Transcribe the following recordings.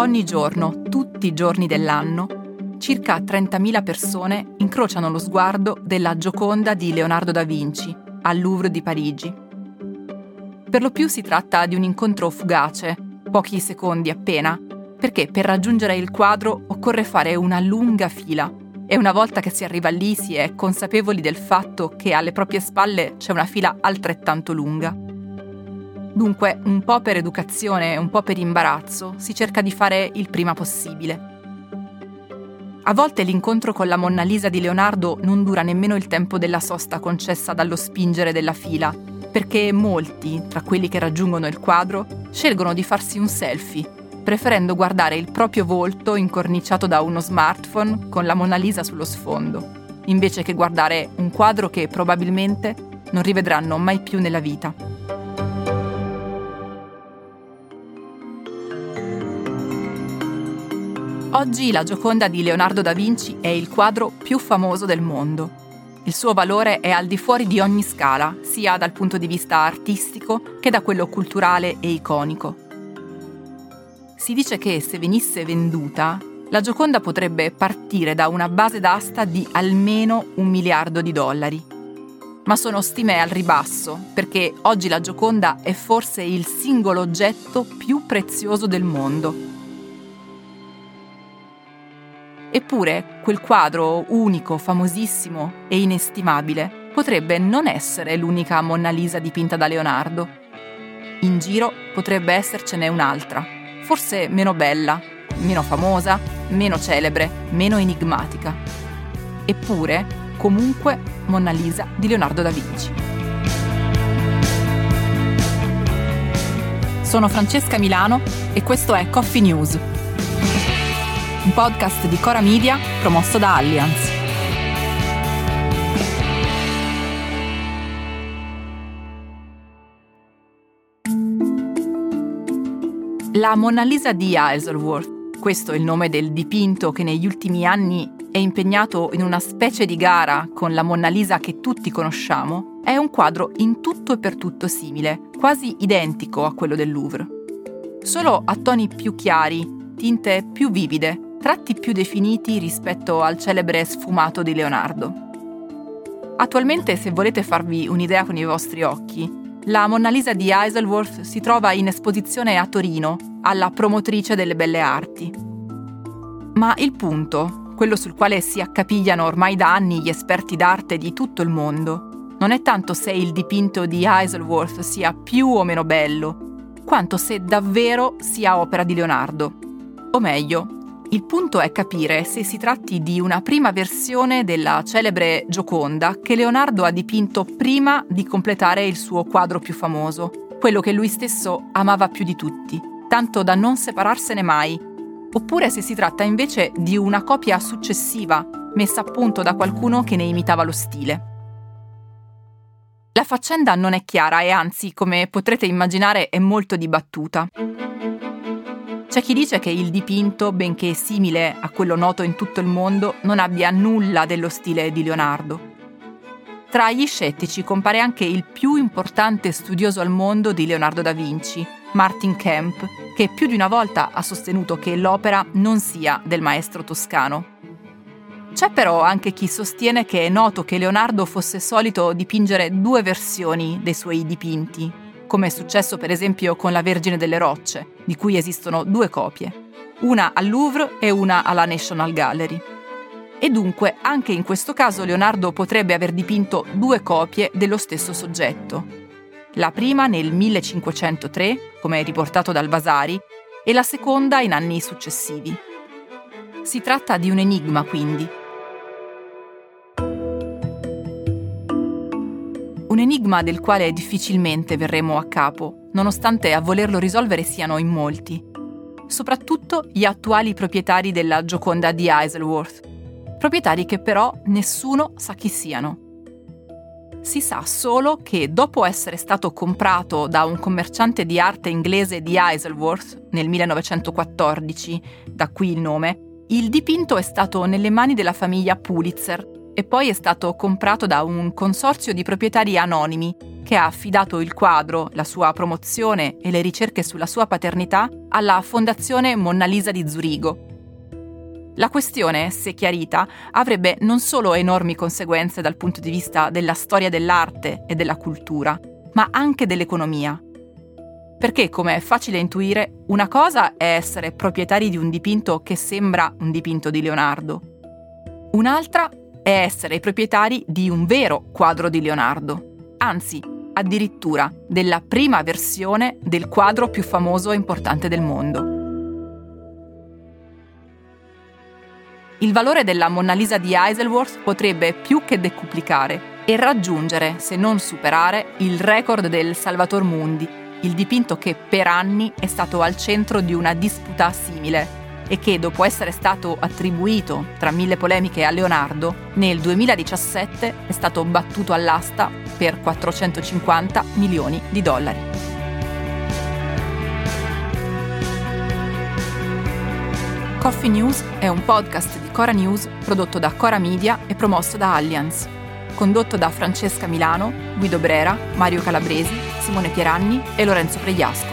Ogni giorno, tutti i giorni dell'anno, circa 30.000 persone incrociano lo sguardo della Gioconda di Leonardo da Vinci al Louvre di Parigi. Per lo più si tratta di un incontro fugace, pochi secondi appena, perché per raggiungere il quadro occorre fare una lunga fila e una volta che si arriva lì si è consapevoli del fatto che alle proprie spalle c'è una fila altrettanto lunga. Dunque, un po' per educazione e un po' per imbarazzo, si cerca di fare il prima possibile. A volte l'incontro con la Monna Lisa di Leonardo non dura nemmeno il tempo della sosta concessa dallo spingere della fila, perché molti, tra quelli che raggiungono il quadro, scelgono di farsi un selfie preferendo guardare il proprio volto incorniciato da uno smartphone con la Mona Lisa sullo sfondo, invece che guardare un quadro che probabilmente non rivedranno mai più nella vita. Oggi la Gioconda di Leonardo da Vinci è il quadro più famoso del mondo. Il suo valore è al di fuori di ogni scala, sia dal punto di vista artistico che da quello culturale e iconico. Si dice che se venisse venduta, la Gioconda potrebbe partire da una base d'asta di almeno un miliardo di dollari. Ma sono stime al ribasso, perché oggi la Gioconda è forse il singolo oggetto più prezioso del mondo. Eppure quel quadro unico, famosissimo e inestimabile potrebbe non essere l'unica Monna Lisa dipinta da Leonardo. In giro potrebbe essercene un'altra forse meno bella, meno famosa, meno celebre, meno enigmatica. Eppure, comunque, Monna Lisa di Leonardo da Vinci. Sono Francesca Milano e questo è Coffee News, un podcast di Cora Media promosso da Allianz. La Mona Lisa di Isleworth, questo è il nome del dipinto che negli ultimi anni è impegnato in una specie di gara con la Mona Lisa che tutti conosciamo, è un quadro in tutto e per tutto simile, quasi identico a quello del Louvre. Solo a toni più chiari, tinte più vivide, tratti più definiti rispetto al celebre sfumato di Leonardo. Attualmente, se volete farvi un'idea con i vostri occhi, la Monna Lisa di Isleworth si trova in esposizione a Torino, alla promotrice delle belle arti. Ma il punto, quello sul quale si accapigliano ormai da anni gli esperti d'arte di tutto il mondo, non è tanto se il dipinto di Isleworth sia più o meno bello, quanto se davvero sia opera di Leonardo. O meglio, il punto è capire se si tratti di una prima versione della celebre Gioconda che Leonardo ha dipinto prima di completare il suo quadro più famoso, quello che lui stesso amava più di tutti, tanto da non separarsene mai, oppure se si tratta invece di una copia successiva, messa a punto da qualcuno che ne imitava lo stile. La faccenda non è chiara e anzi, come potrete immaginare, è molto dibattuta. C'è chi dice che il dipinto, benché simile a quello noto in tutto il mondo, non abbia nulla dello stile di Leonardo. Tra gli scettici compare anche il più importante studioso al mondo di Leonardo da Vinci, Martin Kemp, che più di una volta ha sostenuto che l'opera non sia del maestro toscano. C'è però anche chi sostiene che è noto che Leonardo fosse solito dipingere due versioni dei suoi dipinti, come è successo per esempio con la Vergine delle Rocce, di cui esistono due copie, una al Louvre e una alla National Gallery. E dunque anche in questo caso Leonardo potrebbe aver dipinto due copie dello stesso soggetto. La prima nel 1503, come riportato dal Vasari, e la seconda in anni successivi. Si tratta di un enigma quindi, enigma del quale difficilmente verremo a capo, nonostante a volerlo risolvere siano in molti. Soprattutto gli attuali proprietari della Gioconda di Isleworth. Proprietari che però nessuno sa chi siano. Si sa solo che dopo essere stato comprato da un commerciante di arte inglese di Isleworth nel 1914, da qui il nome, il dipinto è stato nelle mani della famiglia Pulitzer e poi è stato comprato da un consorzio di proprietari anonimi che ha affidato il quadro, la sua promozione e le ricerche sulla sua paternità alla Fondazione Monna Lisa di Zurigo. La questione, se chiarita, avrebbe non solo enormi conseguenze dal punto di vista della storia dell'arte e della cultura, ma anche dell'economia. Perché, come è facile intuire, una cosa è essere proprietari di un dipinto che sembra un dipinto di Leonardo. Un'altra è essere i proprietari di un vero quadro di Leonardo. Anzi, addirittura della prima versione del quadro più famoso e importante del mondo. Il valore della Monna Lisa di Isleworth potrebbe più che decuplicare e raggiungere, se non superare, il record del Salvator Mundi, il dipinto che per anni è stato al centro di una disputa simile e che, dopo essere stato attribuito tra mille polemiche a Leonardo, nel 2017 è stato battuto all'asta per 450 milioni di dollari. Coffee News è un podcast di Cora News prodotto da Cora Media e promosso da Allianz. Condotto da Francesca Milano, Guido Brera, Mario Calabresi, Simone Pieranni e Lorenzo Pregliasco.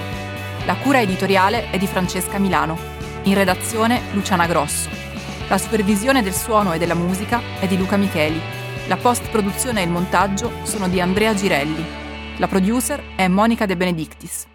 La cura editoriale è di Francesca Milano. In redazione Luciana Grosso. La supervisione del suono e della musica è di Luca Micheli. La post-produzione e il montaggio sono di Andrea Girelli. La producer è Monica De Benedictis.